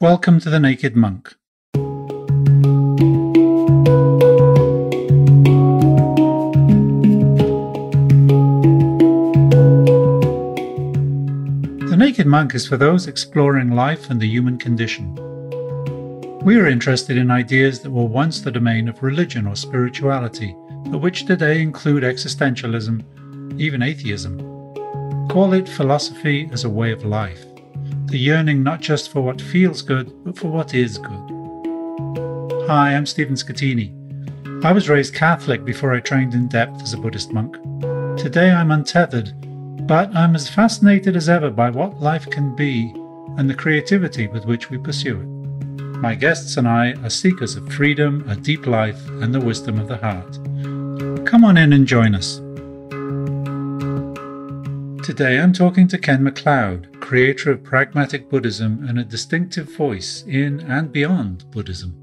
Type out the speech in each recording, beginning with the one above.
Welcome to The Naked Monk. The Naked Monk is for those exploring life and the human condition. We are interested in ideas that were once the domain of religion or spirituality, but which today include existentialism, even atheism. Call it philosophy as a way of life, the yearning not just for what feels good, but for what is good. Hi, I'm Stephen Schettini. I was raised Catholic before I trained in depth as a Buddhist monk. Today I'm untethered, but I'm as fascinated as ever by what life can be and the creativity with which we pursue it. My guests and I are seekers of freedom, a deep life, and the wisdom of the heart. Come on in and join us. Today I'm talking to Ken McLeod, creator of pragmatic Buddhism and a distinctive voice in and beyond Buddhism.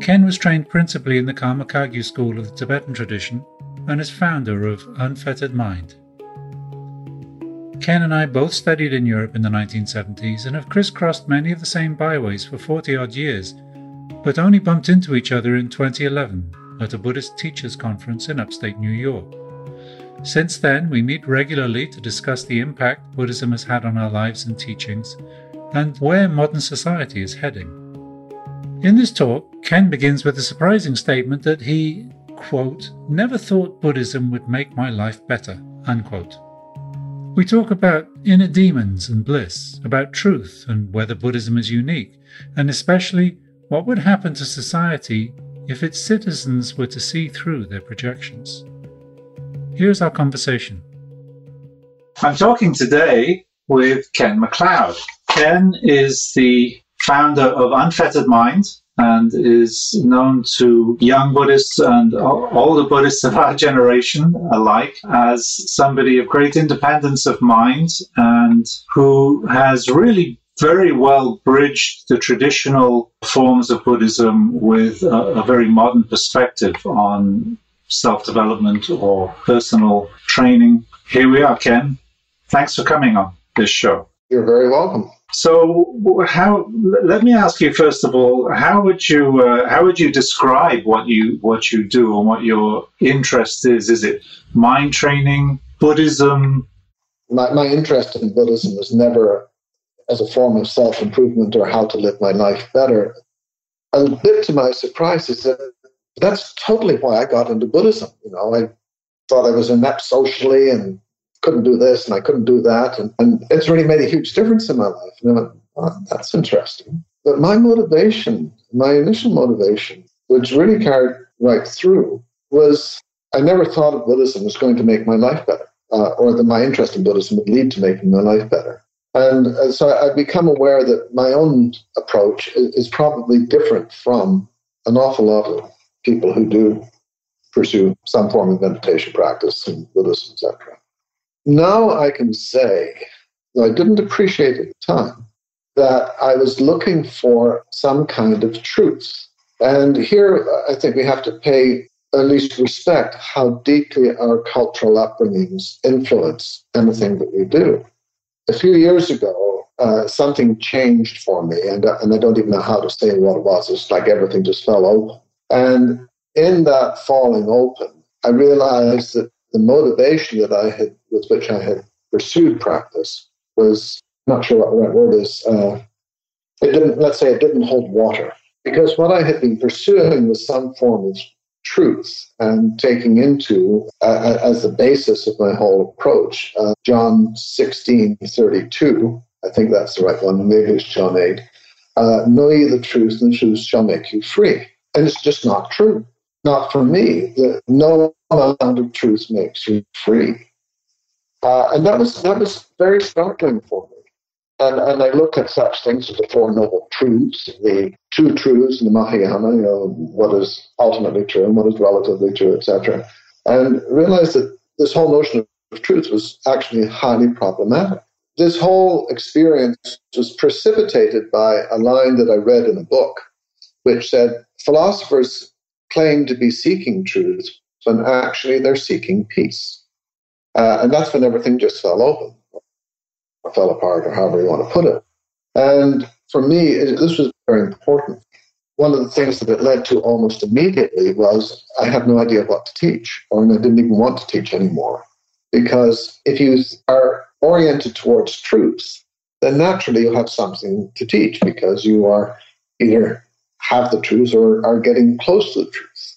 Ken was trained principally in the Karma Kagyu school of the Tibetan tradition and is founder of Unfettered Mind. Ken and I both studied in Europe in the 1970s and have crisscrossed many of the same byways for 40 odd years, but only bumped into each other in 2011 at a Buddhist Teachers Conference in upstate New York. Since then, we meet regularly to discuss the impact Buddhism has had on our lives and teachings, and where modern society is heading. In this talk, Ken begins with a surprising statement that he, quote, never thought Buddhism would make my life better, unquote. We talk about inner demons and bliss, about truth and whether Buddhism is unique, and especially what would happen to society if its citizens were to see through their projections. Here's our conversation. I'm talking today with Ken McLeod. Ken is the founder of Unfettered Mind and is known to young Buddhists and all the Buddhists of our generation alike as somebody of great independence of mind and who has really very well bridged the traditional forms of Buddhism with a, a very modern perspective on self development or personal training. Here we are, Ken. Thanks for coming on this show. You're very welcome. So, how? Let me ask you first of all, how would you uh, how would you describe what you what you do and what your interest is? Is it mind training, Buddhism? My my interest in Buddhism was never as a form of self improvement or how to live my life better. A bit to my surprise is that that's totally why I got into Buddhism. You know, I thought I was inept socially and couldn't do this and I couldn't do that. And, and it's really made a huge difference in my life. And I went, oh, that's interesting. But my motivation, my initial motivation, which really carried right through, was I never thought of Buddhism was going to make my life better, uh, or that my interest in Buddhism would lead to making my life better. And uh, so I've become aware that my own approach is probably different from an awful lot of people who do pursue some form of meditation practice and Buddhism, etc. Now I can say, though I didn't appreciate at the time, that I was looking for some kind of truth. And here I think we have to pay at least respect how deeply our cultural upbringings influence anything that we do. A few years ago, uh, something changed for me, and, uh, and I don't even know how to say what it was. It's like everything just fell open. And in that falling open, I realized that the motivation that I had, with which I had pursued practice, was not sure what the right word is. Uh, it didn't, let's say, it didn't hold water because what I had been pursuing was some form of truth and taking into uh, as the basis of my whole approach uh, John 16 32. I think that's the right one. Maybe it's John 8. Uh, know ye the truth, and the truth shall make you free. And it's just not true. Not for me. No amount of truth makes you free. Uh, and that was that was very startling for me. And and I look at such things as the Four Noble Truths, the two truths in the Mahayana, you know, what is ultimately true and what is relatively true, etc. And realize that this whole notion of truth was actually highly problematic. This whole experience was precipitated by a line that I read in a book, which said, philosophers claim to be seeking truth when actually they're seeking peace. Uh, and that's when everything just fell open, or fell apart, or however you want to put it. And for me, this was very important. One of the things that it led to almost immediately was I had no idea what to teach, or I didn't even want to teach anymore. Because if you are oriented towards truth, then naturally you'll have something to teach because you are either have the truth or are getting close to the truth.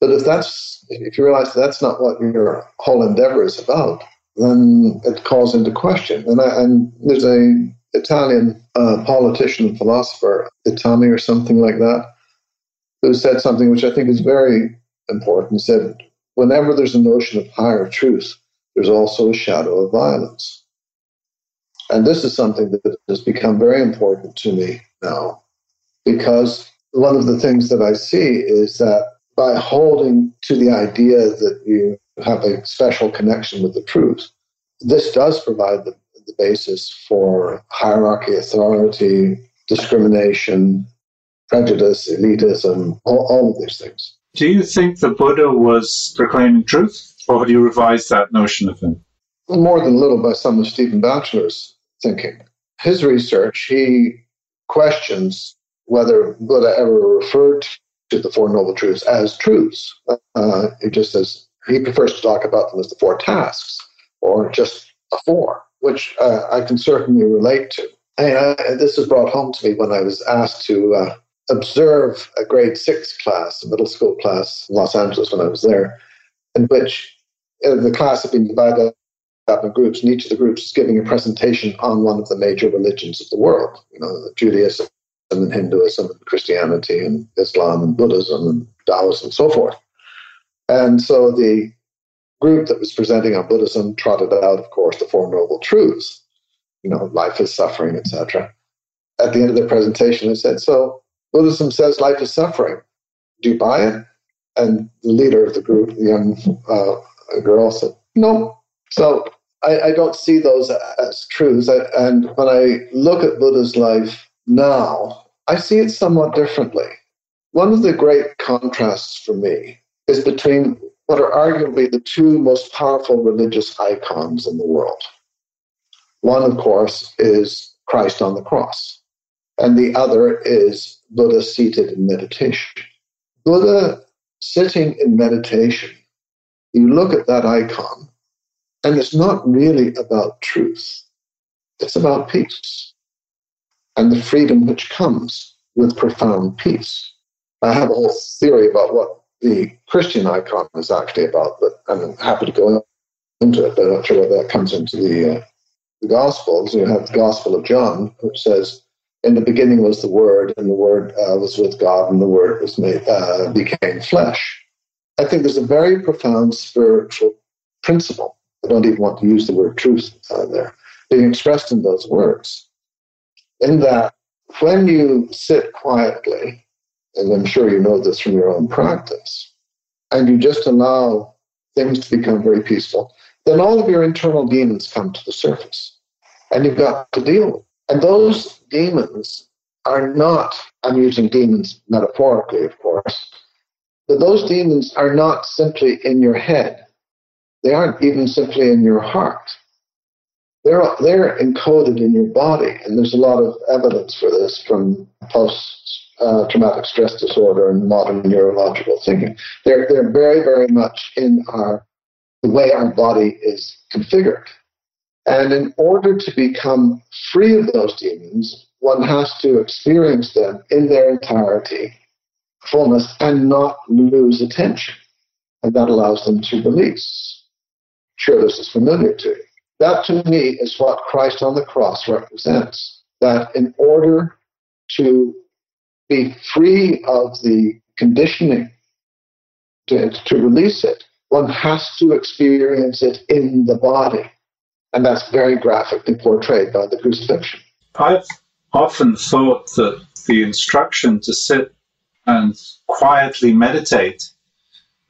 But if that's if you realize that's not what your whole endeavor is about, then it calls into question. And, I, and there's a Italian uh, politician and philosopher, Itami or something like that, who said something which I think is very important. He said, whenever there's a notion of higher truth, there's also a shadow of violence. And this is something that has become very important to me now, because one of the things that I see is that by holding to the idea that you have a special connection with the truth, this does provide the, the basis for hierarchy, authority, discrimination, prejudice, elitism, all, all of these things. Do you think the Buddha was proclaiming truth, or have you revised that notion of him? More than a little by some of Stephen Batchelor's thinking. His research, he questions whether Buddha ever referred to the Four Noble Truths as truths. Uh, he just says he prefers to talk about them as the four tasks or just a four, which uh, I can certainly relate to. And uh, this was brought home to me when I was asked to uh, observe a grade six class, a middle school class in Los Angeles when I was there, in which uh, the class had been divided up in groups, and each of the groups is giving a presentation on one of the major religions of the world, you know, Judaism and Hinduism and Christianity and Islam and Buddhism and Taoism and so forth. And so the group that was presenting on Buddhism trotted out, of course, the Four Noble Truths, you know, life is suffering, etc. At the end of their presentation, they said, So Buddhism says life is suffering. Do you buy it? And the leader of the group, the young uh, girl, said, No. So I, I, don't see those as truths. I, and when I look at Buddha's life now, I see it somewhat differently. One of the great contrasts for me is between what are arguably the two most powerful religious icons in the world. One, of course, is Christ on the cross, and the other is Buddha seated in meditation. Buddha sitting in meditation, you look at that icon, and it's not really about truth, it's about peace and the freedom which comes with profound peace. I have a whole theory about what the Christian icon is actually about, but I'm happy to go into it, but I'm not sure whether that comes into the, uh, the Gospels. You have the Gospel of John, which says, in the beginning was the Word, and the Word uh, was with God, and the Word was made uh, became flesh. I think there's a very profound spiritual principle. I don't even want to use the word truth uh, there, being expressed in those words. In that, when you sit quietly, and I'm sure you know this from your own practice, and you just allow things to become very peaceful, then all of your internal demons come to the surface, and you've got to deal with. them. And those demons are not, I'm using demons metaphorically, of course, but those demons are not simply in your head. They aren't even simply in your heart. They're, they're encoded in your body, and there's a lot of evidence for this from post uh, traumatic stress disorder and modern neurological thinking. They're, they're very, very much in our the way our body is configured. And in order to become free of those demons, one has to experience them in their entirety, fullness, and not lose attention. And that allows them to release. Sure, this is familiar to you. That to me is what Christ on the cross represents. That in order to be free of the conditioning, to, to release it, one has to experience it in the body. And that's very graphically portrayed by the crucifixion. I've often thought that the instruction to sit and quietly meditate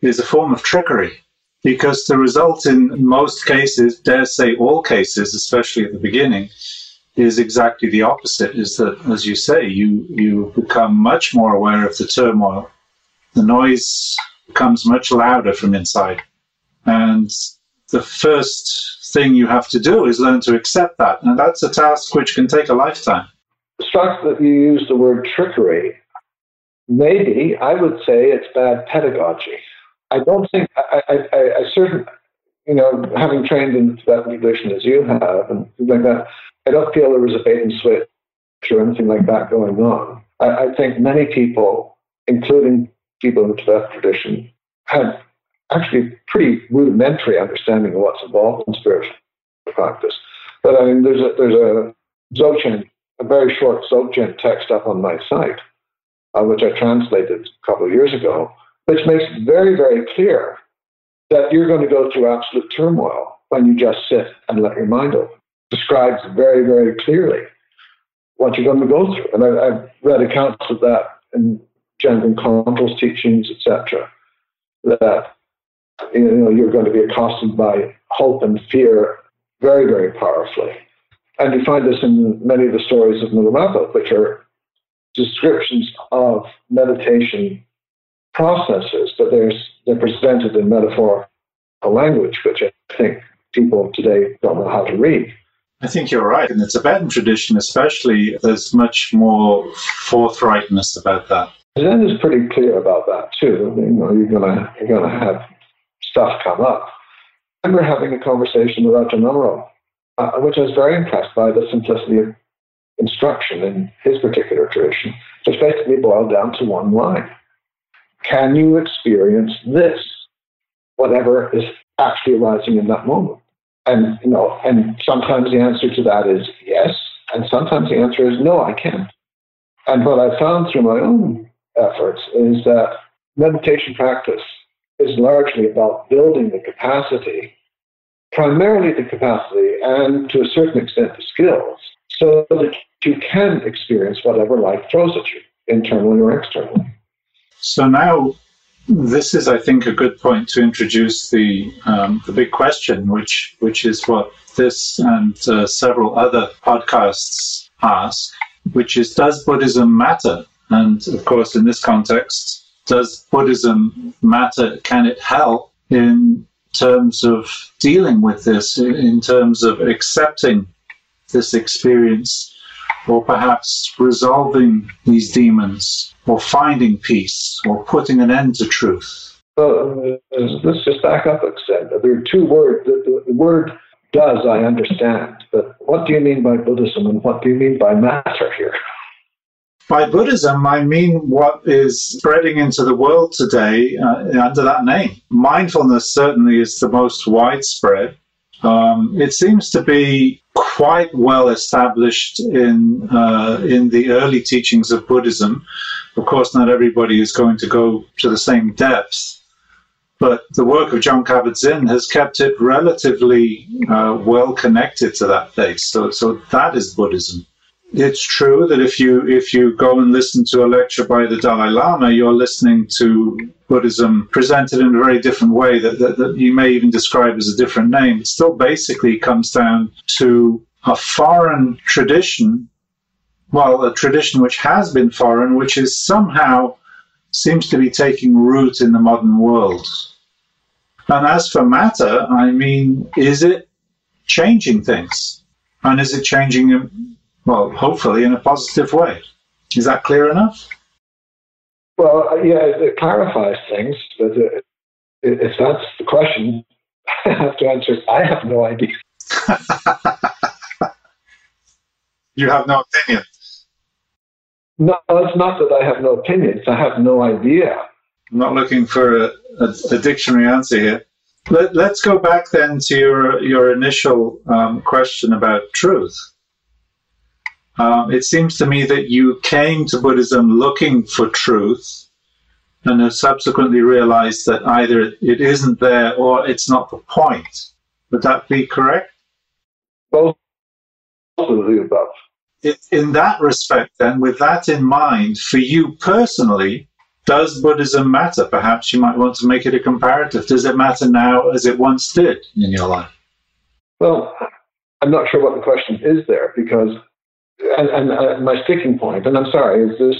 is a form of trickery because the result in most cases, dare say all cases, especially at the beginning, is exactly the opposite. Is that, as you say, you you become much more aware of the turmoil. The noise becomes much louder from inside, and the first thing you have to do is learn to accept that, and that's a task which can take a lifetime. struck that you use the word trickery. Maybe I would say it's bad pedagogy. I don't think I, I, I, I certain you know, having trained in Tibetan tradition as you have and things like that, I don't feel there was a bait and switch or anything like that going on. I, I think many people, including people in the Tibetan tradition, had actually pretty rudimentary understanding of what's involved in spiritual practice. But I mean, there's a there's a Dzogchen, a very short Dzogchen text up on my site, uh, which I translated a couple of years ago, which makes it very very clear that you're going to go through absolute turmoil when you just sit and let your mind open. Describes very very clearly what you're going to go through, and I, have read accounts of that in Jamgön Kongtrul's teachings, etc. That you know you're going to be accosted by hope and fear very very powerfully and you find this in many of the stories of Milarepa, which are descriptions of meditation processes, but they're, they're presented in metaphorical language, which I think people today don't know how to read. I think you're right. In the Tibetan tradition, especially, there's much more forthrightness about that. Zen is pretty clear about that too. You know, you're gonna you're gonna have stuff come up. I remember having a conversation with Ajahn Amaro uh, which I was very impressed by the simplicity of instruction in his particular tradition, which basically boiled down to one line. Can you experience this, whatever is actually arising in that moment? And you know, and sometimes the answer to that is yes, and sometimes the answer is no, I can't. And what I found through my own efforts is that meditation practice is largely about building the capacity primarily the capacity and to a certain extent the skills so that you can experience whatever life throws at you, internally or externally. So now, this is, I think, a good point to introduce the um, the big question, which which is what this and uh, several other podcasts ask, which is, does Buddhism matter? And of course, in this context, does Buddhism matter? Can it help in terms of dealing with this, in terms of accepting this experience, or perhaps resolving these demons, or finding peace, or putting an end to truth? Uh, let's just back up a second. There are two words. The, the word does I understand, but what do you mean by Buddhism and what do you mean by matter here? By Buddhism, I mean what is spreading into the world today uh, under that name. Mindfulness certainly is the most widespread. Um, it seems to be quite well established in uh, in the early teachings of Buddhism. Of course, not everybody is going to go to the same depth, but the work of Jon Kabat-Zinn has kept it relatively uh, well connected to that faith. So, so that is Buddhism it's true that if you if you go and listen to a lecture by the Dalai Lama, you're listening to Buddhism presented in a very different way that, that, that you may even describe as a different name. It still basically comes down to a foreign tradition, well, a tradition which has been foreign, which is somehow seems to be taking root in the modern world. And as for matter, I mean, is it changing things? And is it changing well, hopefully in a positive way. Is that clear enough? Well, uh, yeah, it clarifies things, but if that's the question, I have to answer. I have no idea. you have no opinion. No, it's not that I have no opinions. I have no idea. I'm not looking for a, a, a dictionary answer here. Let, us go back then to your your initial um, question about truth. Um, it seems to me that you came to Buddhism looking for truth and have subsequently realized that either it isn't there or it's not the point. Would that be correct? Both of the above. In that respect, then, with that in mind, for you personally, does Buddhism matter? Perhaps you might want to make it a comparative. Does it matter now as it once did in your life? Well, I'm not sure what the question is there because and, and uh, my sticking point, and I'm sorry, is this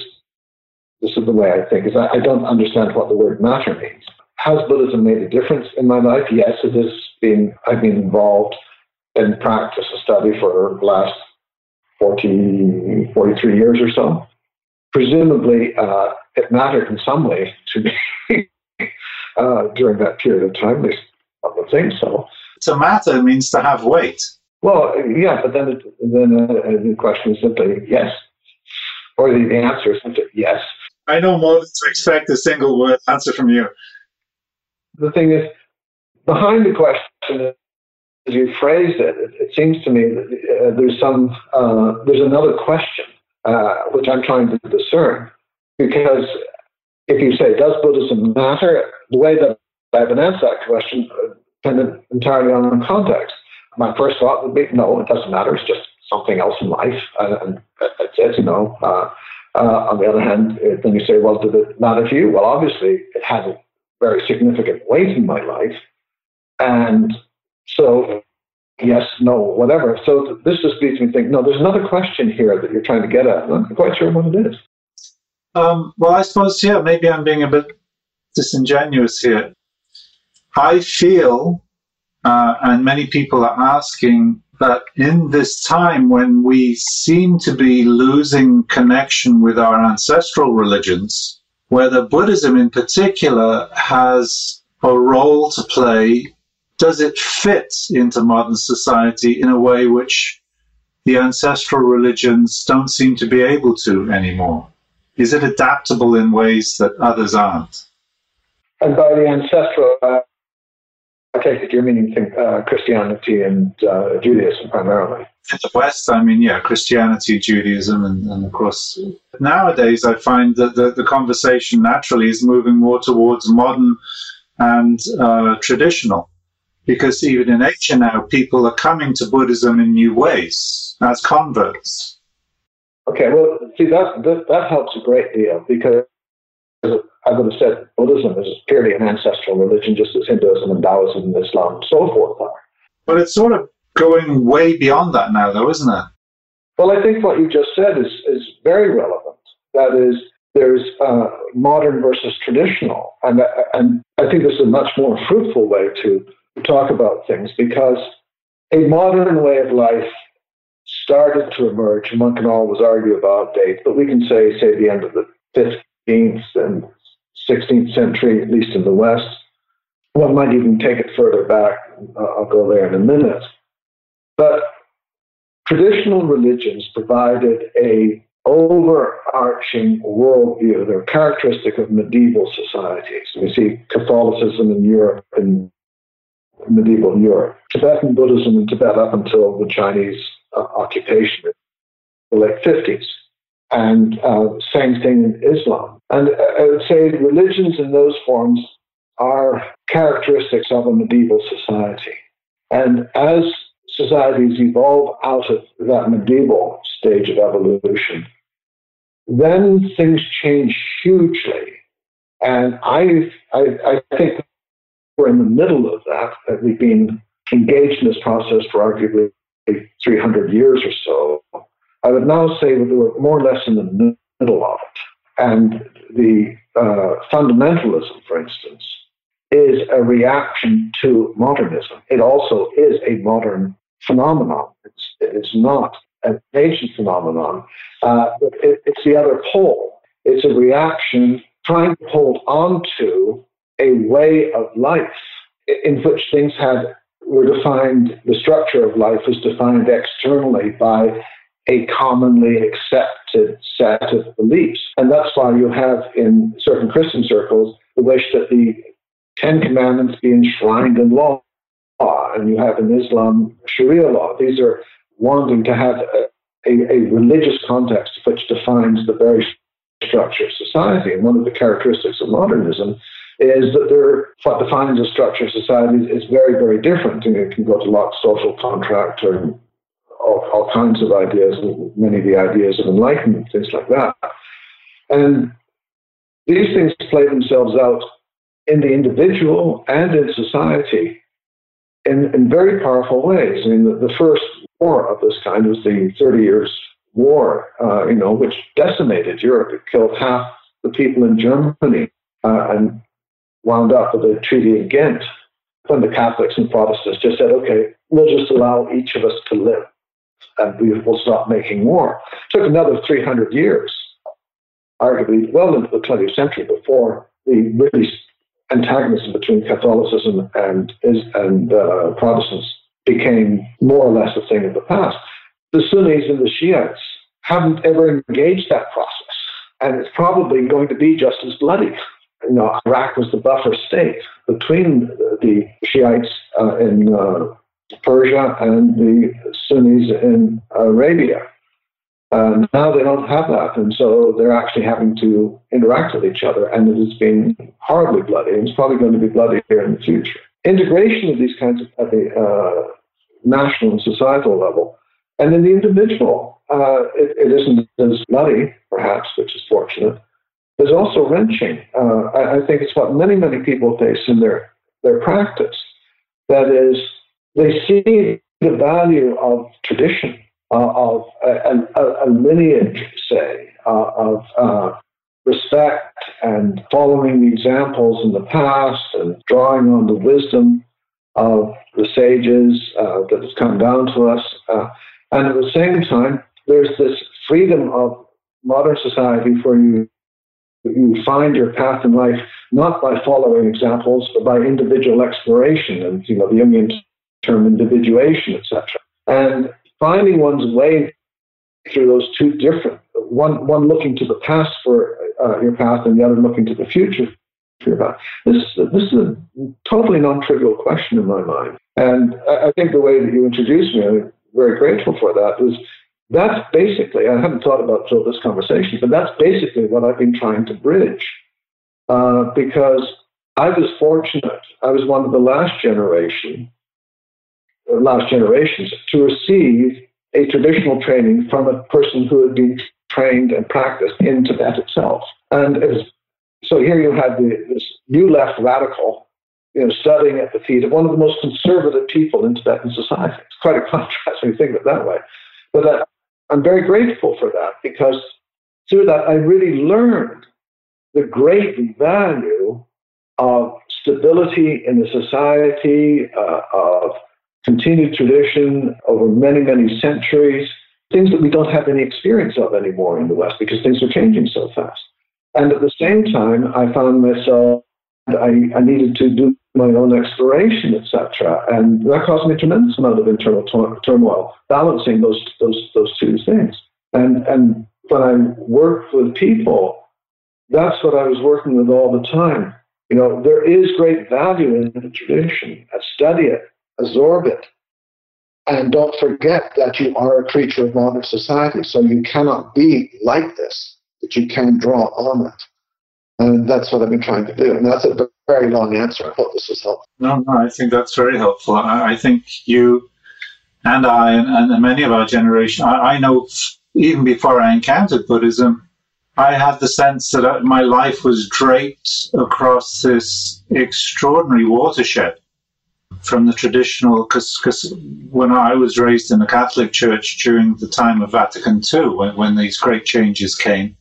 this is the way I think, is I, I don't understand what the word matter means. Has Buddhism made a difference in my life? Yes, it has been. I've been involved in practice and study for the last 40, 43 years or so. Presumably, uh, it mattered in some way to me uh, during that period of time. I would think so. To matter means to have weight. Well, yeah, but then it, then uh, the question is simply yes, or the, the answer is simply yes. I know more than to expect a single word answer from you. The thing is, behind the question as you phrased it, it, it seems to me that uh, there's some uh, there's another question uh, which I'm trying to discern. Because if you say, does Buddhism matter? The way that I haven't answered that question uh, depended entirely on the context. My first thought would be, no, it doesn't matter. It's just something else in life, and, it's it. You know. Uh, uh, on the other hand, then you say, well, did it matter to you? Well, obviously, it has a very significant weight in my life, and so, yes, no, whatever. So this just leads me to think, no, there's another question here that you're trying to get at. I'm not quite sure what it is. Um, well, I suppose, yeah, maybe I'm being a bit disingenuous here. I feel, uh, and many people are asking, that in this time when we seem to be losing connection with our ancestral religions, whether Buddhism in particular has a role to play does it fit into modern society in a way which the ancestral religions don't seem to be able to anymore? Is it adaptable in ways that others aren't? And by the ancestral, uh, take it you're meaning uh, Christianity and uh, Judaism primarily. In the West, I mean, yeah, Christianity, Judaism, and, and of course, nowadays I find that the, the conversation naturally is moving more towards modern and uh, traditional because even in Asia now, people are coming to Buddhism in new ways as converts. Okay, well, see, that, that, that helps a great deal because I would have said Buddhism is purely an ancestral religion, just as Hinduism and Taoism and Islam and so forth are. But it's sort of going way beyond that now, though, isn't it? Well, I think what you just said is, is very relevant. That is, there's uh, modern versus traditional. And, and I think this is a much more fruitful way to talk about things because a modern way of life started to emerge, and one can always argue about dates, but we can say, say, the end of the 15th and 16th century, at least in the West. One might even take it further back. I'll go there in a minute. But traditional religions provided a overarching worldview. They're characteristic of medieval societies. We see Catholicism in Europe and medieval Europe. Tibetan Buddhism in Tibet up until the Chinese uh, occupation in the late 50s. And uh, same thing in Islam. And I would say religions in those forms are characteristics of a medieval society. And as societies evolve out of that medieval stage of evolution, then things change hugely. And I, I, I think we're in the middle of that, that we've been engaged in this process for arguably 300 years or so. I would now say that we're more or less in the middle of it. And the uh, fundamentalism, for instance, is a reaction to modernism. It also is a modern phenomenon. It's, it's not an ancient phenomenon, uh, but it, it's the other pole. It's a reaction trying to hold on to a way of life in which things had were defined, the structure of life was defined externally by a commonly accepted set of beliefs. And that's why you have in certain Christian circles the wish that the Ten Commandments be enshrined in law. And you have in Islam Sharia law. These are wanting to have a, a, a religious context which defines the very structure of society. And one of the characteristics of modernism is that there, what defines a structure of society is very, very different. And it can go to Locke's social contract or all, all kinds of ideas, many of the ideas of enlightenment, things like that. And these things play themselves out in the individual and in society in, in very powerful ways. I mean, the, the first war of this kind was the Thirty Years' War, uh, you know, which decimated Europe. It killed half the people in Germany uh, and wound up with a treaty of Ghent when the Catholics and Protestants just said, okay, we'll just allow each of us to live. And we will stop making war. It took another 300 years, arguably well into the 20th century, before the really antagonism between Catholicism and and uh, Protestants became more or less a thing of the past. The Sunnis and the Shiites haven't ever engaged that process, and it's probably going to be just as bloody. You know, Iraq was the buffer state between the Shiites uh, in uh, Persia and the Sunnis in Arabia. Uh, now they don't have that, and so they're actually having to interact with each other, and it has been horribly bloody, and it's probably going to be bloody here in the future. Integration of these kinds of at the uh, national and societal level, and then the individual, uh, it, it isn't as bloody, perhaps, which is fortunate. There's also wrenching. Uh, I, I think it's what many, many people face in their their practice. That is, they see the value of tradition uh, of a, a, a, lineage, say, uh, of uh, respect and following the examples in the past and drawing on the wisdom of the sages uh, that has come down to us. Uh, and at the same time, there's this freedom of modern society for you. You find your path in life not by following examples, but by individual exploration and you know the Jungian term individuation, etc. And finding one's way through those two different one one looking to the past for uh, your path and the other looking to the future for your path. This this is a totally non-trivial question in my mind, and I, think the way that you introduced me, I'm very grateful for that. Was that's basically I haven't thought about till this conversation, but that's basically what I've been trying to bridge uh, because I was fortunate. I was one of the last generation last generations to receive a traditional training from a person who had been trained and practiced in Tibet itself. And it was, so here you had the, this new left radical, you know, studying at the feet of one of the most conservative people in Tibetan society. It's quite a contrast when you think of it that way. But uh, I'm very grateful for that because through that I really learned the great value of stability in the society, uh, of continued tradition over many, many centuries, things that we don't have any experience of anymore in the West because things are changing so fast. And at the same time, I found myself, I, I needed to do my own exploration, etc. And that caused me a tremendous amount of internal turmoil, balancing those, those, those two things. And, and when I worked with people, that's what I was working with all the time. You know, there is great value in the tradition. I study it, absorb it. And don't forget that you are a creature of modern society, so you cannot be like this, that you can draw on it. And that's what I've been trying to do. And that's a very long answer. I hope this was helpful. No, no, I think that's very helpful. I, I think you and I and, and, many of our generation, I, I know even before I encountered Buddhism, I had the sense that my life was draped across this extraordinary watershed from the traditional, because when I was raised in the Catholic Church during the time of Vatican II, when, when these great changes came,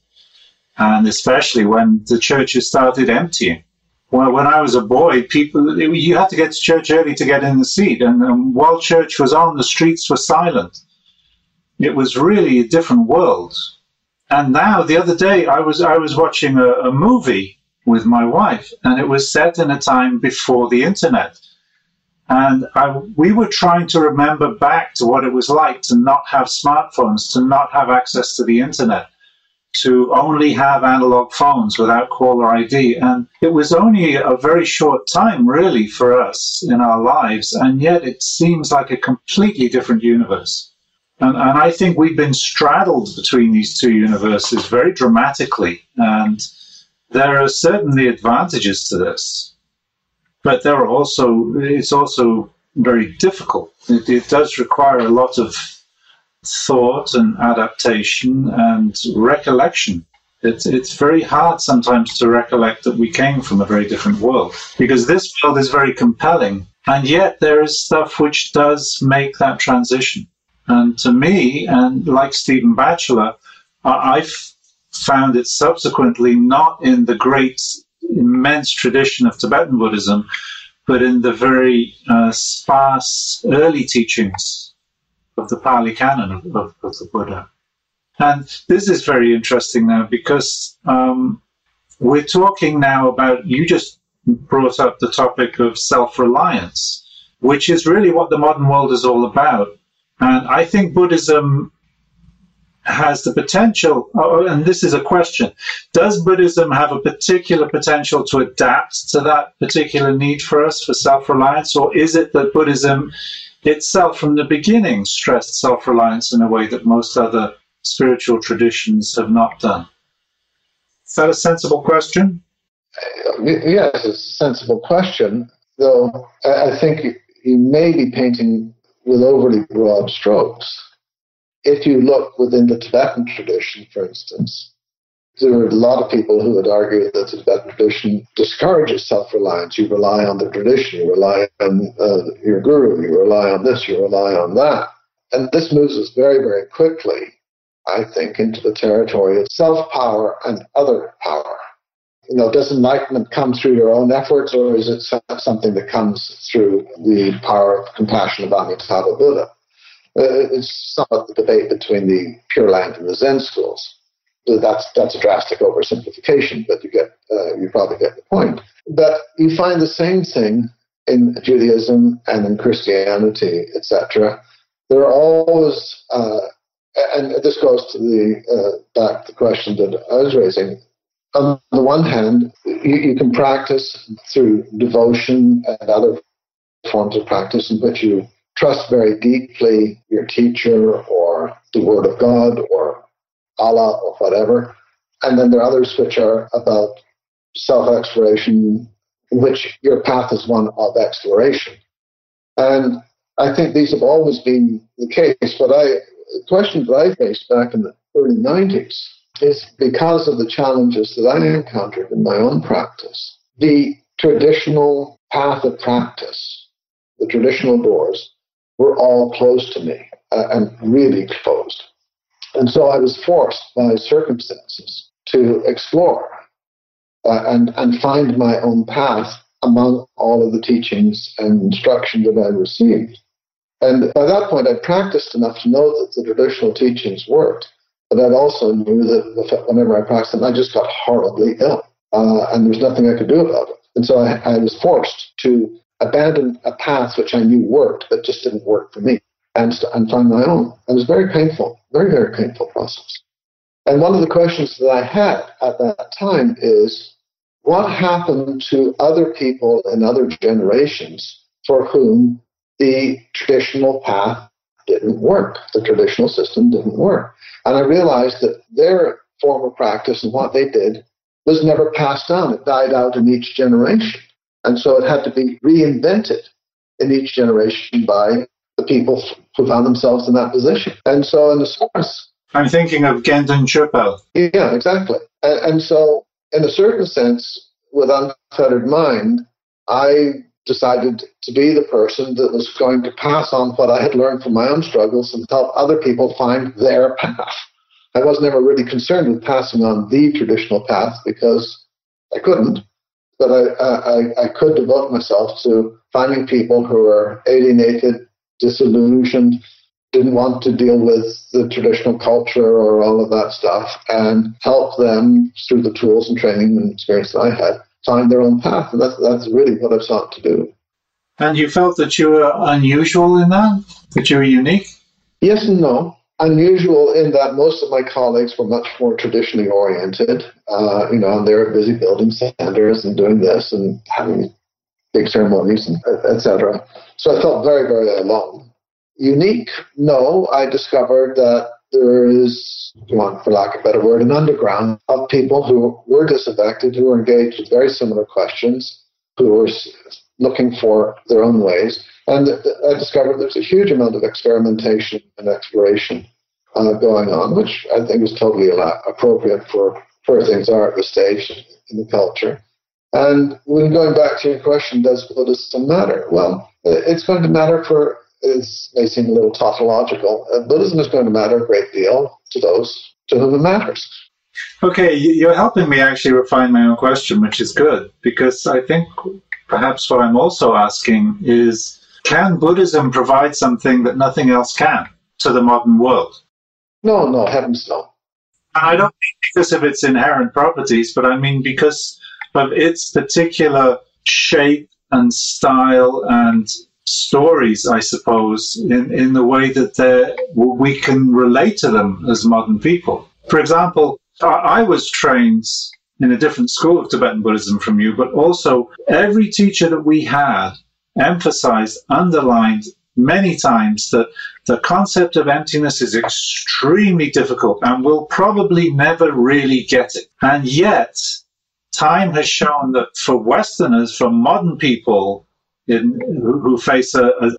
and especially when the churches started emptying. Well, when I was a boy, people you had to get to church early to get in the seat, and um, while church was on, the streets were silent. It was really a different world. And now, the other day, I was I was watching a, a movie with my wife, and it was set in a time before the internet and I, we were trying to remember back to what it was like to not have smartphones, to not have access to the internet, to only have analog phones without caller ID. And it was only a very short time, really, for us in our lives. And yet it seems like a completely different universe. And, and I think we've been straddled between these two universes very dramatically. And there are certainly advantages to this but there are also it's also very difficult. It, it does require a lot of thought and adaptation and recollection. It's, it's very hard sometimes to recollect that we came from a very different world because this world is very compelling, and yet there is stuff which does make that transition. And to me, and like Stephen Batchelor, I've found it subsequently not in the great immense tradition of Tibetan Buddhism, but in the very uh, sparse early teachings of the Pali Canon of, of, of the Buddha. And this is very interesting now because um, we're talking now about, you just brought up the topic of self reliance, which is really what the modern world is all about. And I think Buddhism has the potential, oh, oh, and this is a question Does Buddhism have a particular potential to adapt to that particular need for us for self reliance, or is it that Buddhism itself from the beginning stressed self reliance in a way that most other spiritual traditions have not done? Is that a sensible question? Yes, it's a sensible question, though I think you may be painting with overly broad strokes if you look within the Tibetan tradition, for instance, there are a lot of people who would argue that the Tibetan tradition discourages self reliance. You rely on the tradition, you rely on uh, your guru, you rely on this, you rely on that. And this moves us very, very quickly, I think, into the territory of self power and other power. You know, does enlightenment come through your own efforts, or is it something that comes through the power of compassion of Amitabha Buddha? Uh, it's somewhat the debate between the Pure Land and the Zen schools. That's that's a drastic oversimplification, but you get uh, you probably get the point. But you find the same thing in Judaism and in Christianity, etc. There are always, uh, and this goes to the uh, back the question that I was raising. On the one hand, you, you can practice through devotion and other forms of practice in which you trust very deeply your teacher or the Word of God or Allah or whatever. And then there are others which are about self exploration, which your path is one of exploration. And I think these have always been the case. But I, the question that I faced back in the early 90s is because of the challenges that I encountered in my own practice. The traditional path of practice, the traditional doors, were all close to me uh, and really close. And so I was forced by circumstances to explore uh, and, and find my own path among all of the teachings and instruction that I received. And by that point, I'd practiced enough to know that the traditional teachings worked, but I also knew that whenever I practiced them, I just got horribly ill, uh, and there was nothing I could do about it. And so I, I was forced to abandoned a path which I knew worked, but just didn't work for me, and, and find my own. It was very painful, very, very painful process. And one of the questions that I had at that time is what happened to other people in other generations for whom the traditional path didn't work, the traditional system didn't work? And I realized that their form of practice and what they did was never passed down. It died out in each generation. And so it had to be reinvented in each generation by the people who found themselves in that position. And so, in a sense, I'm thinking of Gendün Chöphel. Yeah, exactly. And, and so, in a certain sense, with unfettered mind, I decided to be the person that was going to pass on what I had learned from my own struggles and help other people find their path. I was never really concerned with passing on the traditional path because I couldn't but I, I, I could devote myself to finding people who are alienated, disillusioned, didn't want to deal with the traditional culture or all of that stuff, and help them through the tools and training and experience that I had find their own path. And that's, that's really what I've sought to do. And you felt that you were unusual in that? That you were unique? Yes and no unusual in that most of my colleagues were much more traditionally oriented. Uh, you know, and they were busy building centers and doing this and having big ceremonies and etc. So I felt very, very alone. Unique? No, I discovered that there is, for lack of a better word, an underground of people who were disaffected, who were engaged with very similar questions, who were looking for their own ways. And I discovered there's a huge amount of experimentation and exploration uh, going on, which I think is totally appropriate for where things are at this stage in the culture. And when going back to your question, does Buddhism matter? Well, it's going to matter for, it may seem a little tautological, uh, Buddhism is going to matter a great deal to those to whom it matters. Okay, you're helping me actually refine my own question, which is good, because I think perhaps what I'm also asking is can Buddhism provide something that nothing else can? to the modern world. No, no, heavens no. And I don't mean because of its inherent properties, but I mean because of its particular shape and style and stories, I suppose, in, in the way that we can relate to them as modern people. For example, I was trained in a different school of Tibetan Buddhism from you, but also every teacher that we had emphasized, underlined many times that the concept of emptiness is extremely difficult and we'll probably never really get it. And yet, time has shown that for Westerners, for modern people, in, who face a, a,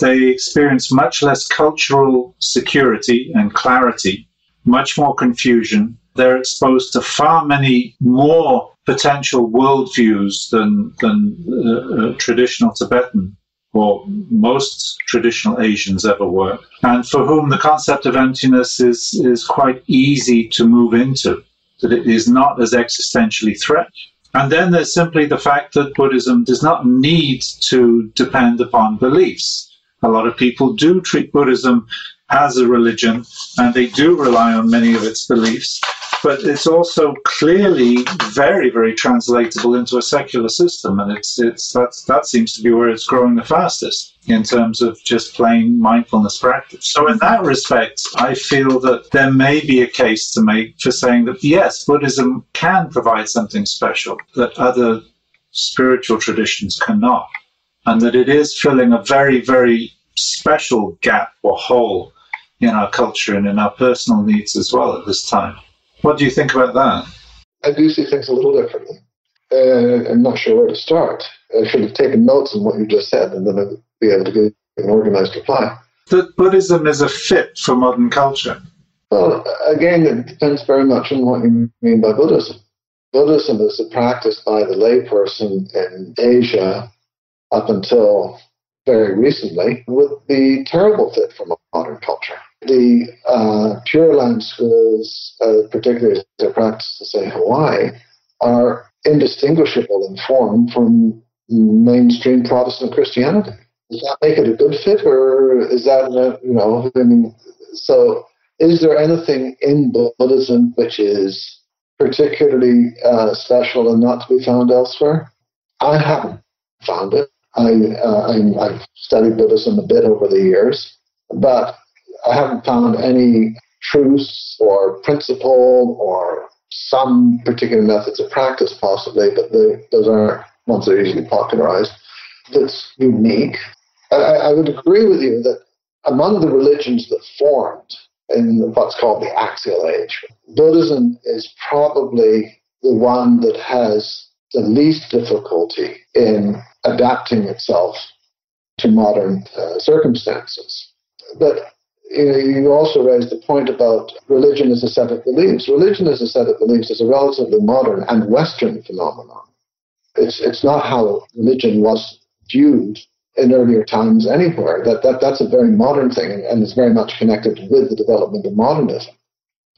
they experience much less cultural security and clarity, much more confusion. They're exposed to far many more potential worldviews than than uh, uh, traditional Tibetan or most traditional Asians ever were, and for whom the concept of emptiness is is quite easy to move into. That it is not as existentially threatening. And then there's simply the fact that Buddhism does not need to depend upon beliefs. A lot of people do treat Buddhism as a religion and they do rely on many of its beliefs, but it's also clearly very, very translatable into a secular system. And it's, it's, that's, that seems to be where it's growing the fastest in terms of just plain mindfulness practice. So, in that respect, I feel that there may be a case to make for saying that yes, Buddhism can provide something special that other spiritual traditions cannot, and that it is filling a very, very special gap or hole in our culture and in our personal needs as well at this time. What do you think about that? I do see things a little differently. Uh, I'm not sure where to start. I should have taken notes on what you just said, and then I'd be able to give an organized reply. That Buddhism is a fit for modern culture. Well, again, it depends very much on what you mean by Buddhism. Buddhism is a practice by the layperson in Asia up until very recently would be terrible fit for modern culture. The uh, Pure Land schools, uh, particularly as they're practiced in, say, Hawaii, are indistinguishable in form from mainstream Protestant Christianity. Does that make it a good fit, or is that, you know, I mean, so is there anything in Buddhism which is particularly uh, special and not to be found elsewhere? I haven't found it. I, uh, I, have studied Buddhism a bit over the years, but I haven't found any truths or principle or some particular methods of practice, possibly, but the, those aren't ones that are easily popularized, that's unique. I, I would agree with you that among the religions that formed in what's called the axial age, Buddhism is probably the one that has the least difficulty in adapting itself to modern uh, circumstances. But you, also raised the point about religion as a set of beliefs. Religion as a set of beliefs is a relatively modern and Western phenomenon. It's, it's not how religion was viewed in earlier times anywhere. That, that, that's a very modern thing and, and is very much connected with the development of modernism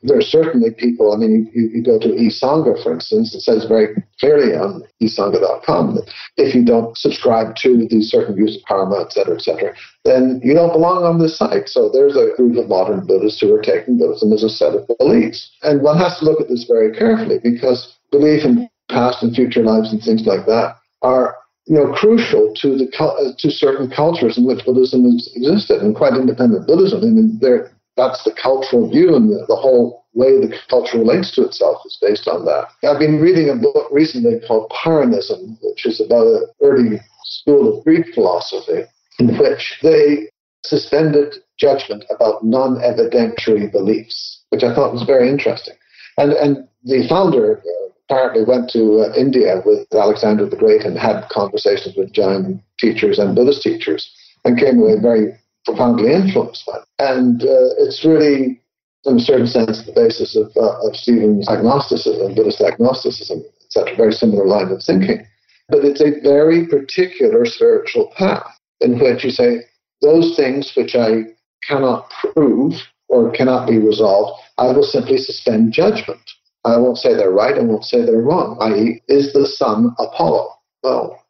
there are certainly people, I mean, you, you go to eSangha, for instance, it says very clearly on esangha.com that if you don't subscribe to these certain views of karma, et cetera, et cetera, then you don't belong on this site. So there's a group of modern Buddhists who are taking Buddhism as a set of beliefs. And one has to look at this very carefully because belief in past and future lives and things like that are you know, crucial to the uh, to certain cultures in which Buddhism has existed, and quite independent Buddhism. I mean, there that's the cultural view and the, the, whole way the culture relates to itself is based on that. I've been reading a book recently called Pyrrhonism, which is about an early school of Greek philosophy in which they suspended judgment about non-evidentiary beliefs, which I thought was very interesting. And, and the founder uh, apparently went to uh, India with Alexander the Great and had conversations with Jain teachers and Buddhist teachers and came away very profoundly influenced by. And uh, it's really, in a certain sense, the basis of, uh, of Stephen's agnosticism, Buddhist agnosticism, etc., very similar line of thinking. But it's a very particular spiritual path in which you say, those things which I cannot prove or cannot be resolved, I will simply suspend judgment. I won't say they're right, I won't say they're wrong, i.e., is the sun Apollo? Well,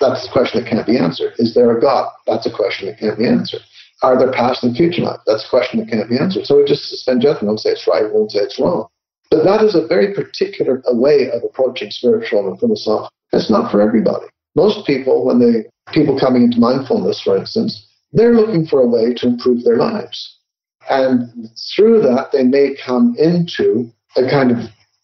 that's a question that can't be answered. Is there a God? That's a question that can't be answered. are there past and future life? That's a question that can't be answered. So we just suspend judgment. Won't say it's right, won't say it's wrong. But that is a very particular way of approaching spiritual and philosophical. It's not for everybody. Most people, when they people coming into mindfulness, for instance, they're looking for a way to improve their lives. And through that, they may come into a kind of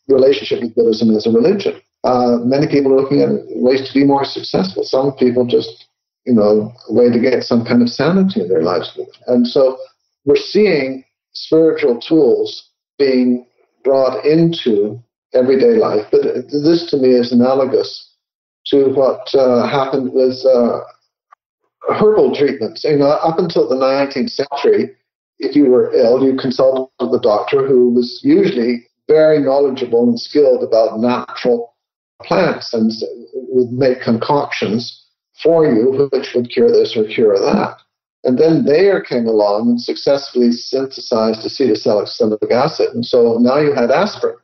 relationship with Buddhism as a religion. Uh, many people are looking at ways to be more successful. Some people just, you know, a way to get some kind of sanity in their lives. And so we're seeing spiritual tools being brought into everyday life. But this to me is analogous to what uh, happened with uh, herbal treatments. You know, up until the 19th century, if you were ill, you consulted the doctor who was usually very knowledgeable and skilled about natural plants and would make concoctions for you which would cure this or cure that. And then Bayer came along and successfully synthesized acetylsalicylic acid. And so now you had aspirin,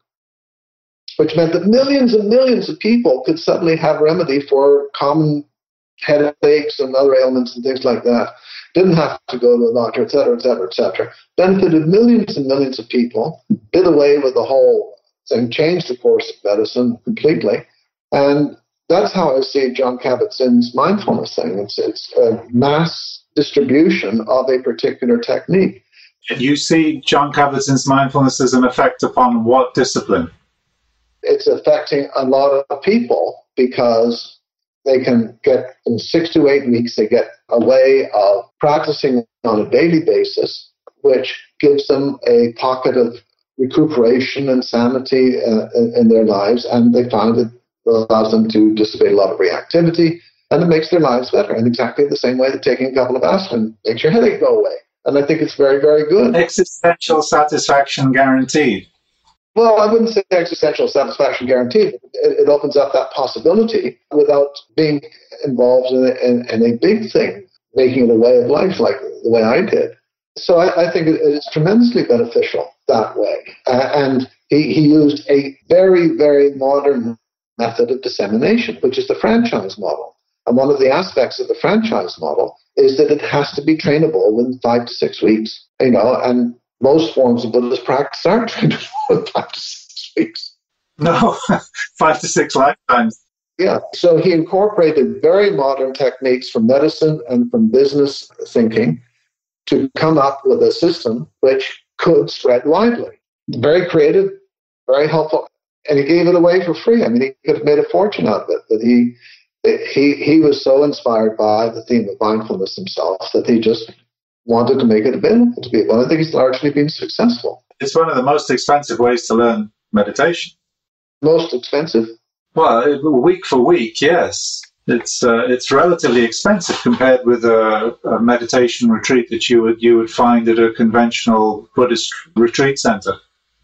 which meant that millions and millions of people could suddenly have remedy for common headaches and other ailments and things like that. Didn't have to go to a doctor, et cetera, et cetera, et cetera. Benefited millions and millions of people, did away with the whole thing, changed the course of medicine completely. And that's how I see Jon Kabat-Zinn's mindfulness thing. It's, it's a mass distribution of a particular technique. And You see Jon Kabat-Zinn's mindfulness as an effect upon what discipline? It's affecting a lot of people because they can get in six to eight weeks, they get a way of practicing on a daily basis, which gives them a pocket of recuperation and sanity uh, in, in their lives, and they find it allows them to dissipate a lot of reactivity, and it makes their lives better in exactly the same way that taking a couple of aspirin makes your headache go away. And I think it's very, very good. Existential satisfaction guaranteed. Well, I wouldn't say existential satisfaction guaranteed. It, it opens up that possibility without being involved in, in, in, a big thing, making it a way of life like the way I did. So I, I think it, it's tremendously beneficial that way. Uh, and he, he used a very, very modern method of dissemination, which is the franchise model. And one of the aspects of the franchise model is that it has to be trainable within five to six weeks. You know, and most forms of Buddhist practice aren't trainable within five to six weeks. No, five to six lifetimes. Yeah. So he incorporated very modern techniques from medicine and from business thinking to come up with a system which could spread widely. Very creative, very helpful and he gave it away for free. I mean, he could have made a fortune out of it, but he he he was so inspired by the theme of mindfulness himself that he just wanted to make it available to people. I think he's largely been successful. It's one of the most expensive ways to learn meditation. Most expensive? Well, week for week, yes. It's uh, it's relatively expensive compared with a, a meditation retreat that you would you would find at a conventional Buddhist retreat center.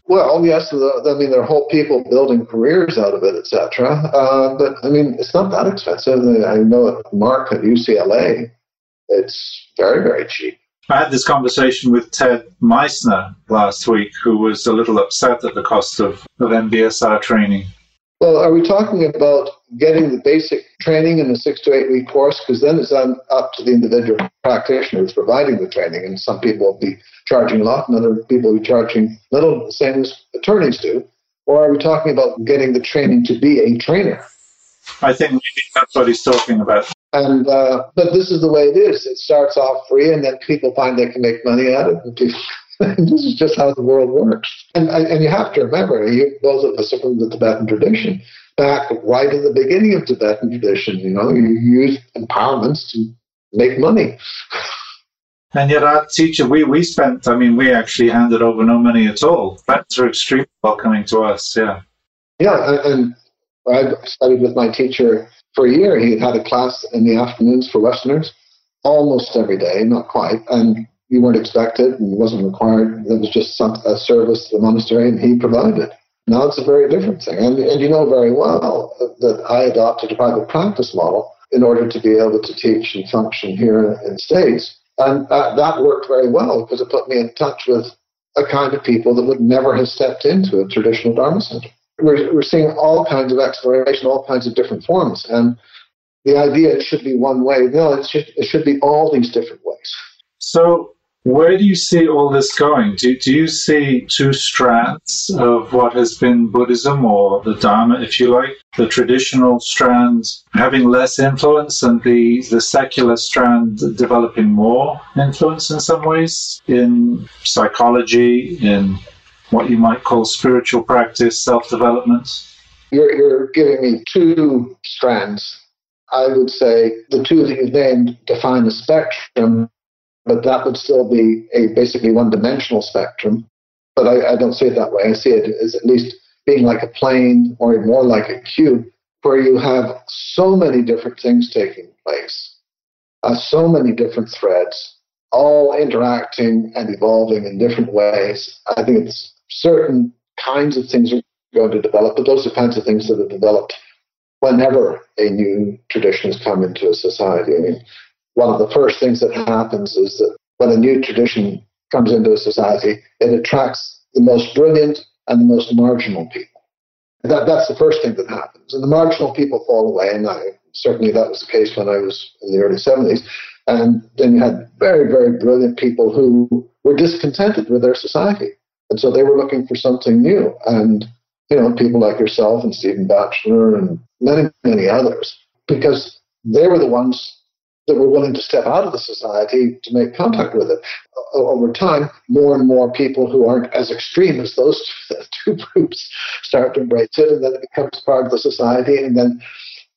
Well, yes, I mean there are whole people building careers out of it, etc. Uh, but I mean, it's not that expensive. I know at MARC at UCLA, it's very very cheap. I had this conversation with Ted Meissner last week, who was a little upset at the cost of, of MBSR training. Well, are we talking about getting the basic training in a six to eight week course? Because then it's up to the individual practitioner who's providing the training, and some people will be charging a lot, and other people will be charging little, the same as attorneys do. Or are we talking about getting the training to be a trainer? I think maybe that's what he's talking about. And uh, but this is the way it is. It starts off free, and then people find they can make money out of it, and people this is just how the world works. And, and you have to remember, you, those of us from the Tibetan tradition, back right at the beginning of Tibetan tradition, you know, you use empowerments to make money. And yet, our teacher, we, we spent, I mean, we actually handed over no money at all. Tibetans are extremely welcoming to us, yeah. Yeah, and I studied with my teacher for a year. He had had a class in the afternoons for Westerners almost every day, not quite. And you weren't expected and wasn't required. It was just some, a service to the monastery, and he provided. Now it's a very different thing. And, and you know very well that I adopted a private practice model in order to be able to teach and function here in the States. And uh, that worked very well because it put me in touch with a kind of people that would never have stepped into a traditional Dharma center. We're, we're seeing all kinds of exploration, all kinds of different forms. And the idea it should be one way. No, it should, it should be all these different ways. So, where do you see all this going? Do, do you see two strands of what has been Buddhism or the Dharma, if you like? The traditional strand having less influence and the, the secular strand developing more influence in some ways in psychology, in what you might call spiritual practice, self development? You're, you're giving me two strands. I would say the two that you've named define a spectrum but that would still be a basically one dimensional spectrum. But I, I, don't see it that way. I see it as at least being like a plane or more like a cube where you have so many different things taking place, uh, so many different threads, all interacting and evolving in different ways. I think it's certain kinds of things are going to develop, but those are kinds of things that are developed whenever a new tradition has come into a society. I mean, one of the first things that happens is that when a new tradition comes into a society, it attracts the most brilliant and the most marginal people. That, that's the first thing that happens. And the marginal people fall away, and I, certainly that was the case when I was in the early 70s. And then you had very, very brilliant people who were discontented with their society. And so they were looking for something new. And, you know, people like yourself and Stephen Batchelor and many, many others, because they were the ones that were willing to step out of the society to make contact with it. Over time, more and more people who aren't as extreme as those two groups start to embrace it, and then it becomes part of the society, and then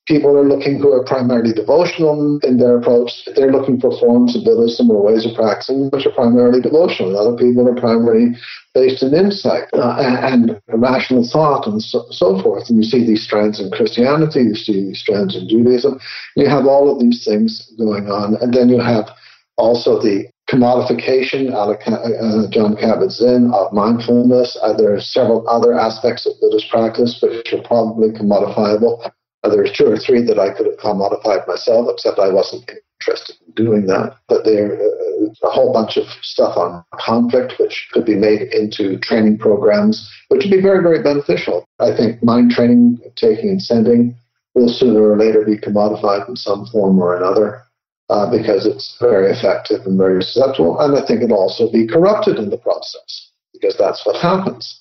people are looking who are primarily devotional in their approach. They're looking for forms of Buddhism or ways of practicing which are primarily devotional. And Other people are primarily based in insight uh, and, and, rational thought and so, so, forth. And you see these strands in Christianity, you see these strands in Judaism. You have all of these things going on. And then you have also the commodification of uh, Jon Kabat-Zinn of mindfulness. Uh, there are several other aspects of Buddhist practice which are probably commodifiable. Uh, there's two or three that I could have commodified myself, except I wasn't interested in doing that. But there's uh, a whole bunch of stuff on conflict, which could be made into training programs, which would be very, very beneficial. I think mind training, taking and sending, will sooner or later be commodified in some form or another. Uh, because it's very effective and very susceptible, and I think it'll also be corrupted in the process because that's what happens.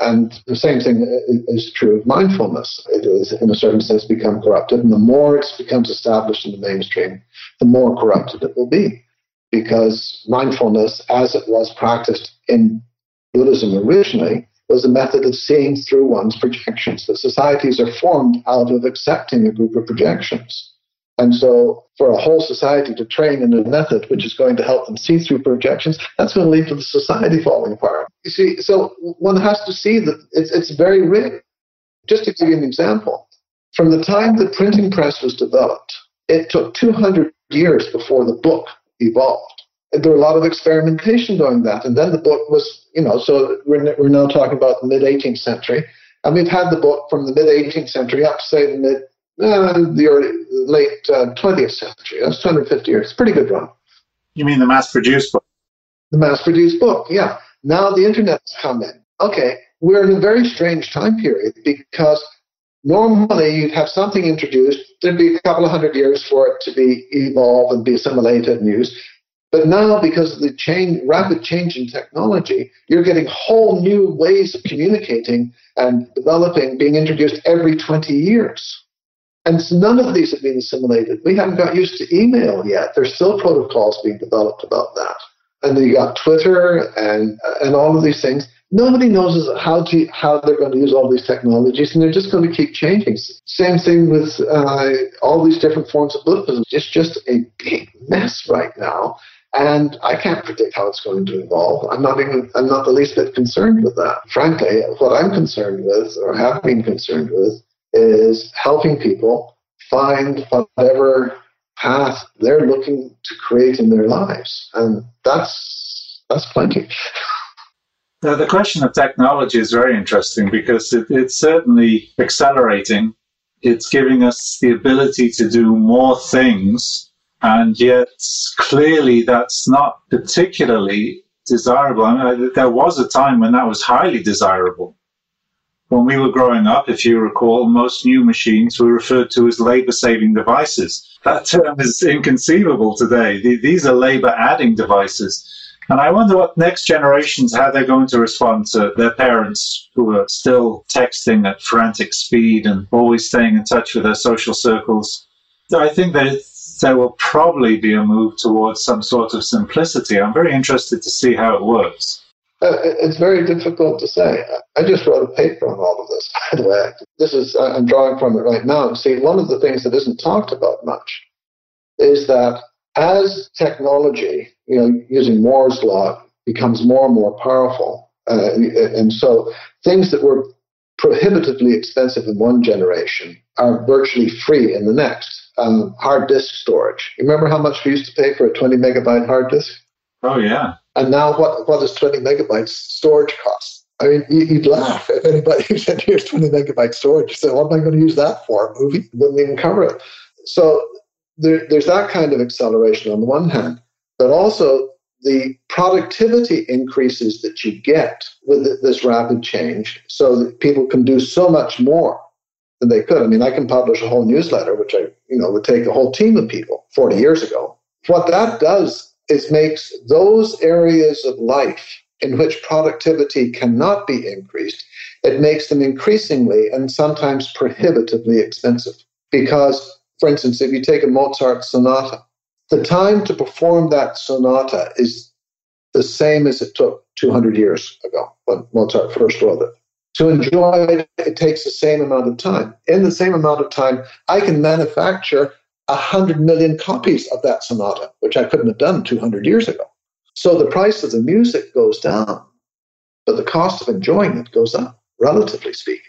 And the same thing is true of mindfulness. It is, in a certain sense, become corrupted. And the more it becomes established in the mainstream, the more corrupted it will be. Because mindfulness, as it was practiced in Buddhism originally, was a method of seeing through one's projections. The societies are formed out of accepting a group of projections. And so, for a whole society to train in a method which is going to help them see through projections, that's going to lead to the society falling apart. You see, so one has to see that it's, it's very real. Just to give you an example, from the time the printing press was developed, it took 200 years before the book evolved. There were a lot of experimentation during that. And then the book was, you know, so we're, we're now talking about the mid 18th century. And we've had the book from the mid 18th century up to, say, the mid uh, the early, late uh, 20th century. That's 250 years. Pretty good run. You mean the mass-produced book? The mass-produced book, yeah. Now the internet's come in. Okay, we're in a very strange time period because normally you'd have something introduced, there'd be a couple of hundred years for it to be evolved and be assimilated and used. But now, because of the change, rapid change in technology, you're getting whole new ways of communicating and developing, being introduced every 20 years. And none of these have been assimilated. We haven't got used to email yet. There's still protocols being developed about that. And then you got Twitter and and all of these things. Nobody knows how to how they're going to use all these technologies, and they're just going to keep changing. Same thing with uh, all these different forms of Buddhism. It's just a big mess right now, and I can't predict how it's going to evolve. I'm not even I'm not the least bit concerned with that. Frankly, what I'm concerned with, or have been concerned with, is helping people find whatever path they're looking to create in their lives. And that's that's plenty. The, the question of technology is very interesting because it, it's certainly accelerating. It's giving us the ability to do more things, and yet clearly that's not particularly desirable. I mean, uh, there was a time when that was highly desirable when we were growing up, if you recall, most new machines were referred to as labor saving devices. That term is inconceivable today. These are labor adding devices. And I wonder what next generations, how they're going to respond to their parents who are still texting at frantic speed and always staying in touch with their social circles. I think that there will probably be a move towards some sort of simplicity. I'm very interested to see how it works. Uh, it's very difficult to say. I just wrote a paper on all of this, by the way. This is, I'm drawing from it right now. See, one of the things that isn't talked about much is that as technology, you know, using Moore's law, becomes more and more powerful, uh, and so things that were prohibitively expensive in one generation are virtually free in the next. Um, hard disk storage. You remember how much we used to pay for a 20 megabyte hard disk? Oh yeah. And now, what what does 20 megabytes storage cost? I mean, you'd laugh if anybody said, "Here's 20 megabyte storage." You say, "What am I going to use that for?" A movie wouldn't even cover it. So there, there's that kind of acceleration on the one hand, but also the productivity increases that you get with this rapid change so that people can do so much more than they could. I mean, I can publish a whole newsletter, which I, you know, would take a whole team of people 40 years ago. What that does is makes those areas of life in which productivity cannot be increased, it makes them increasingly and sometimes prohibitively expensive. Because for instance, if you take a Mozart sonata, the time to perform that sonata is the same as it took 200 years ago when Mozart first wrote it. To enjoy it, it takes the same amount of time. In the same amount of time, I can manufacture 100 million copies of that sonata, which I couldn't have done 200 years ago. So the price of the music goes down, but the cost of enjoying it goes up, relatively speaking.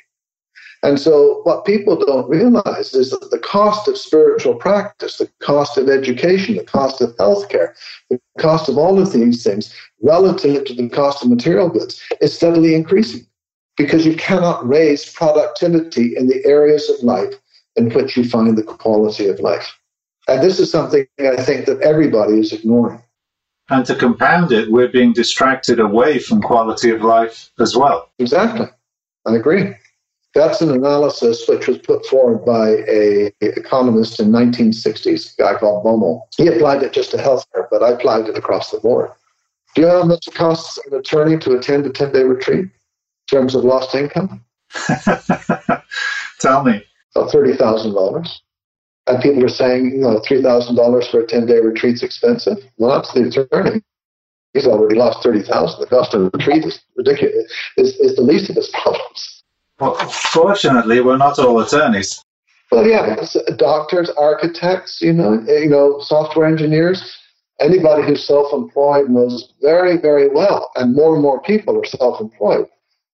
And so, what people don't realize is that the cost of spiritual practice, the cost of education, the cost of healthcare, the cost of all of these things relative to the cost of material goods is steadily increasing because you cannot raise productivity in the areas of life in which you find the quality of life. And this is something I think that everybody is ignoring. And to compound it, we're being distracted away from quality of life as well. Exactly. I agree. That's an analysis which was put forward by a economist in 1960s, a guy called Baumol. He applied it just to healthcare, but I applied it across the board. Do you know how much it costs an attorney to attend a 10-day retreat in terms of lost income? Tell me. Uh, About $30,000. And people are saying, you know, $3,000 for a 10-day retreat is expensive. Well, that's the attorney. He's already lost 30000 The cost of a retreat is ridiculous. Is, is the least of his problems. Well, fortunately, we're not all attorneys. Well, yeah, uh, doctors, architects, you know, eh, you know, software engineers, anybody who's self-employed knows very, very well, and more and more people are self-employed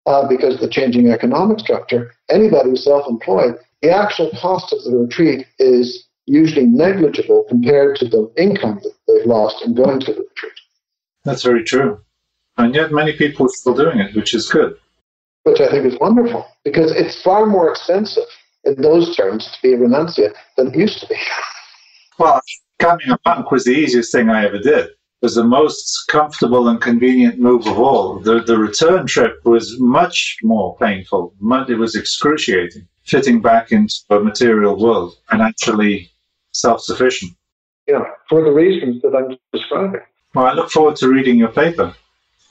uh, because of the changing economic structure. Anybody who's self-employed, the actual cost of the retreat is usually negligible compared to the income that they've lost in going to the retreat. That's very true, and yet many people are still doing it, which is good which I think is wonderful because it's far more expensive in those terms to be a renunciate than it used to be. Well, becoming a monk was the easiest thing I ever did. Was the most comfortable and convenient move of all. The, the return trip was much more painful. It was excruciating, fitting back into a material world and actually self sufficient. Yeah, for the reasons that I'm describing. Well, I look forward to reading your paper.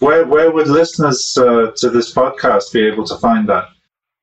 Where where would listeners uh, to this podcast be able to find that?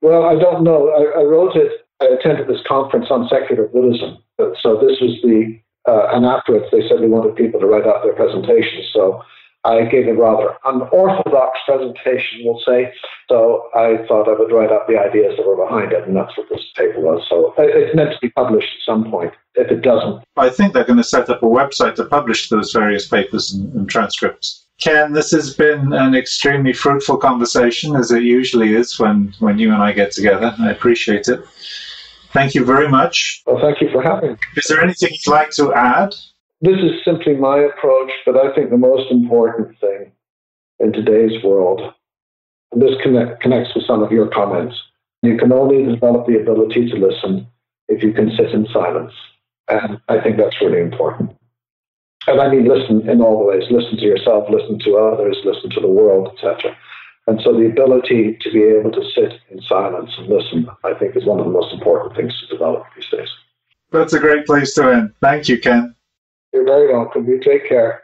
Well, I don't know. I, I, wrote it. I attended this conference on secular Buddhism. So this was the uh, and afterwards they said they wanted people to write out their presentations. So I gave a rather unorthodox presentation, we'll say. So I thought I would write out the ideas that were behind it, and that's what this paper was. So it's meant to be published at some point. If it doesn't, I think they're going to set up a website to publish those various papers and, and transcripts. Ken, this has been an extremely fruitful conversation, as it usually is when, when you and I get together. I appreciate it. Thank you very much. Well, thank you for having me. Is there anything you'd like to add? This is simply my approach, but I think the most important thing in today's world, and this connect, connects with some of your comments, you can only develop the ability to listen if you can sit in silence. And I think that's really important and I mean listen in all the ways, listen to yourself, listen to others, listen to the world, etc. And so the ability to be able to sit in silence and listen, I think, is one of the most important things to develop these days. That's a great place to end. Thank you, Ken. You're very welcome. You take care.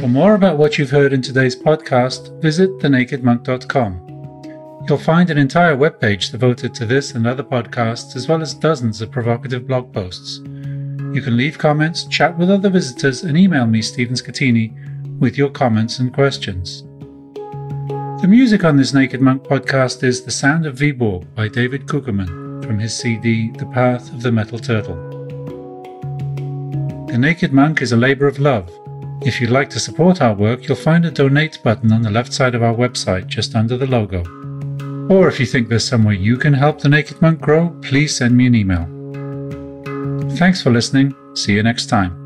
For more about what you've heard in today's podcast, visit thenakedmonk.com. You'll find an entire webpage devoted to this and other podcasts, as well as dozens of provocative blog posts. You can leave comments, chat with other visitors, and email me, Stephen Schettini, with your comments and questions. The music on this Naked Monk podcast is The Sound of Viborg by David Kugelman from his CD The Path of the Metal Turtle. The Naked Monk is a labor of love. If you'd like to support our work, you'll find a donate button on the left side of our website just under the logo. Or if you think there's some way you can help the Naked Monk grow, please send me an email. Thanks for listening. See you next time.